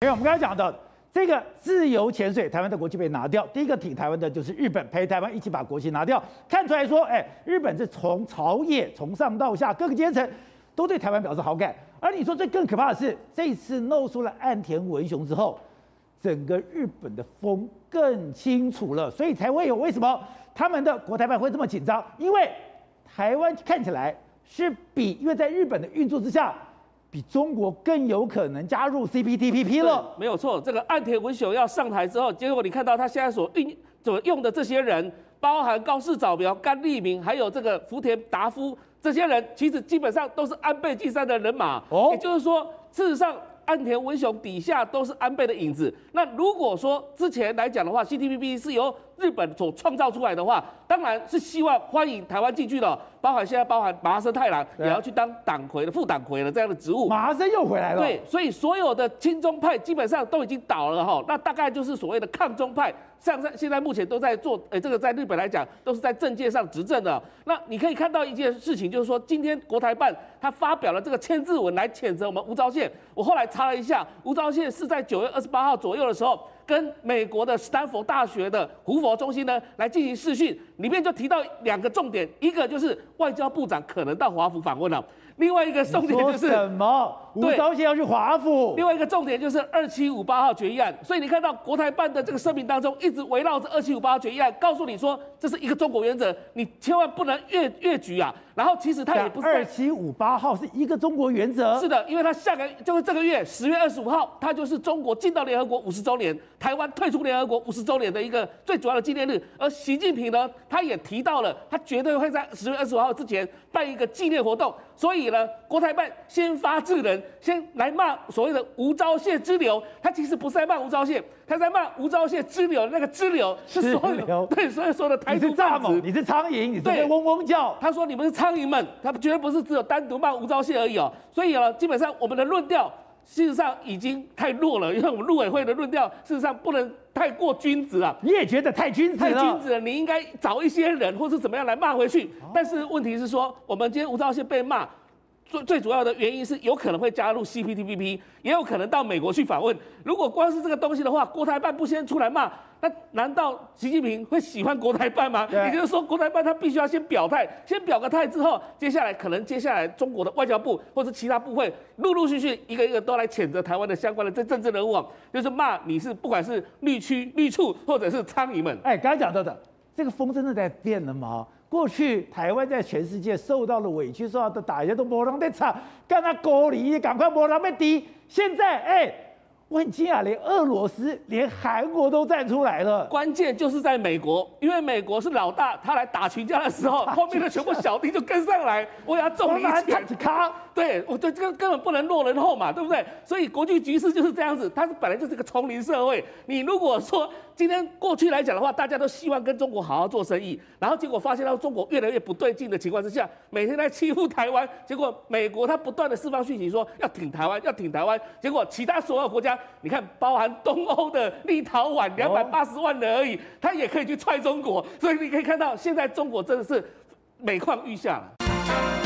因为我们刚才讲的这个自由潜水，台湾的国旗被拿掉，第一个挺台湾的就是日本，陪台湾一起把国旗拿掉，看出来说，哎，日本是从朝野从上到下各个阶层都对台湾表示好感。而你说最更可怕的是，这次露出了岸田文雄之后，整个日本的风更清楚了，所以才会有为什么他们的国台办会这么紧张，因为台湾看起来是比，因为在日本的运作之下。比中国更有可能加入 CPTPP 了，没有错。这个岸田文雄要上台之后，结果你看到他现在所运所用的这些人，包含高市早苗、甘利明，还有这个福田达夫，这些人其实基本上都是安倍晋三的人马。哦，也就是说，事实上。岸田文雄底下都是安倍的影子。那如果说之前来讲的话，CPTPP 是由日本所创造出来的话，当然是希望欢迎台湾进去的，包含现在包含麻生太郎也要去当党魁的副党魁的这样的职务。麻生又回来了。对，所以所有的亲中派基本上都已经倒了哈。那大概就是所谓的抗中派，像在现在目前都在做，诶，这个在日本来讲都是在政界上执政的。那你可以看到一件事情，就是说今天国台办他发表了这个签字文来谴责我们吴钊燮。我后来。查了一下，吴钊燮是在九月二十八号左右的时候，跟美国的斯坦福大学的胡佛中心呢来进行视讯，里面就提到两个重点，一个就是外交部长可能到华府访问了。另外一个重点就是什么？吴钊燮要去华府。另外一个重点就是二七五八号决议案。所以你看到国台办的这个声明当中，一直围绕着二七五八号决议案，告诉你说这是一个中国原则，你千万不能越越矩啊。然后其实他也不是二七五八号是一个中国原则。是的，因为他下个就是这个月十月二十五号，他就是中国进到联合国五十周年，台湾退出联合国五十周年的一个最主要的纪念日。而习近平呢，他也提到了，他绝对会在十月二十五号之前办一个纪念活动。所以呢，国台办先发制人，先来骂所谓的吴钊燮之流。他其实不是在骂吴钊燮，他在骂吴钊燮之流。那个支流是所有对，所以说的台独蚱蜢，你是苍蝇，你是在嗡嗡叫。他说你们是苍蝇们，他绝对不是只有单独骂吴钊燮而已哦。所以呢，基本上我们的论调事实上已经太弱了，因为我们陆委会的论调事实上不能太过君子了。你也觉得太君子了？太君子了，你应该找一些人或是怎么样来骂回去。但是问题是说，我们今天吴钊燮被骂。最最主要的原因是有可能会加入 CPTPP，也有可能到美国去访问。如果光是这个东西的话，国台办不先出来骂，那难道习近平会喜欢国台办吗？也就是说，国台办他必须要先表态，先表个态之后，接下来可能接下来中国的外交部或者其他部会陆陆续续一个一个都来谴责台湾的相关的这政治人物，就是骂你是不管是绿区绿处或者是苍蝇们。哎，刚才讲到的这个风真的在变了吗？过去台湾在全世界受到了委屈、受到的打压都没人在吵，跟他孤立，赶快没人在敌。现在，哎、欸。我很惊讶，连俄罗斯、连韩国都站出来了。关键就是在美国，因为美国是老大，他来打群架的时候，后面的全部小弟就跟上来，我要重力卡。对，我对这个根本不能落人后嘛，对不对？所以国际局势就是这样子，它是本来就是个丛林社会。你如果说今天过去来讲的话，大家都希望跟中国好好做生意，然后结果发现到中国越来越不对劲的情况之下，每天在欺负台湾，结果美国他不断的释放讯息说要挺台湾，要挺台湾，结果其他所有国家。你看，包含东欧的立陶宛两百八十万人而已，他也可以去踹中国，所以你可以看到，现在中国真的是每况愈下了。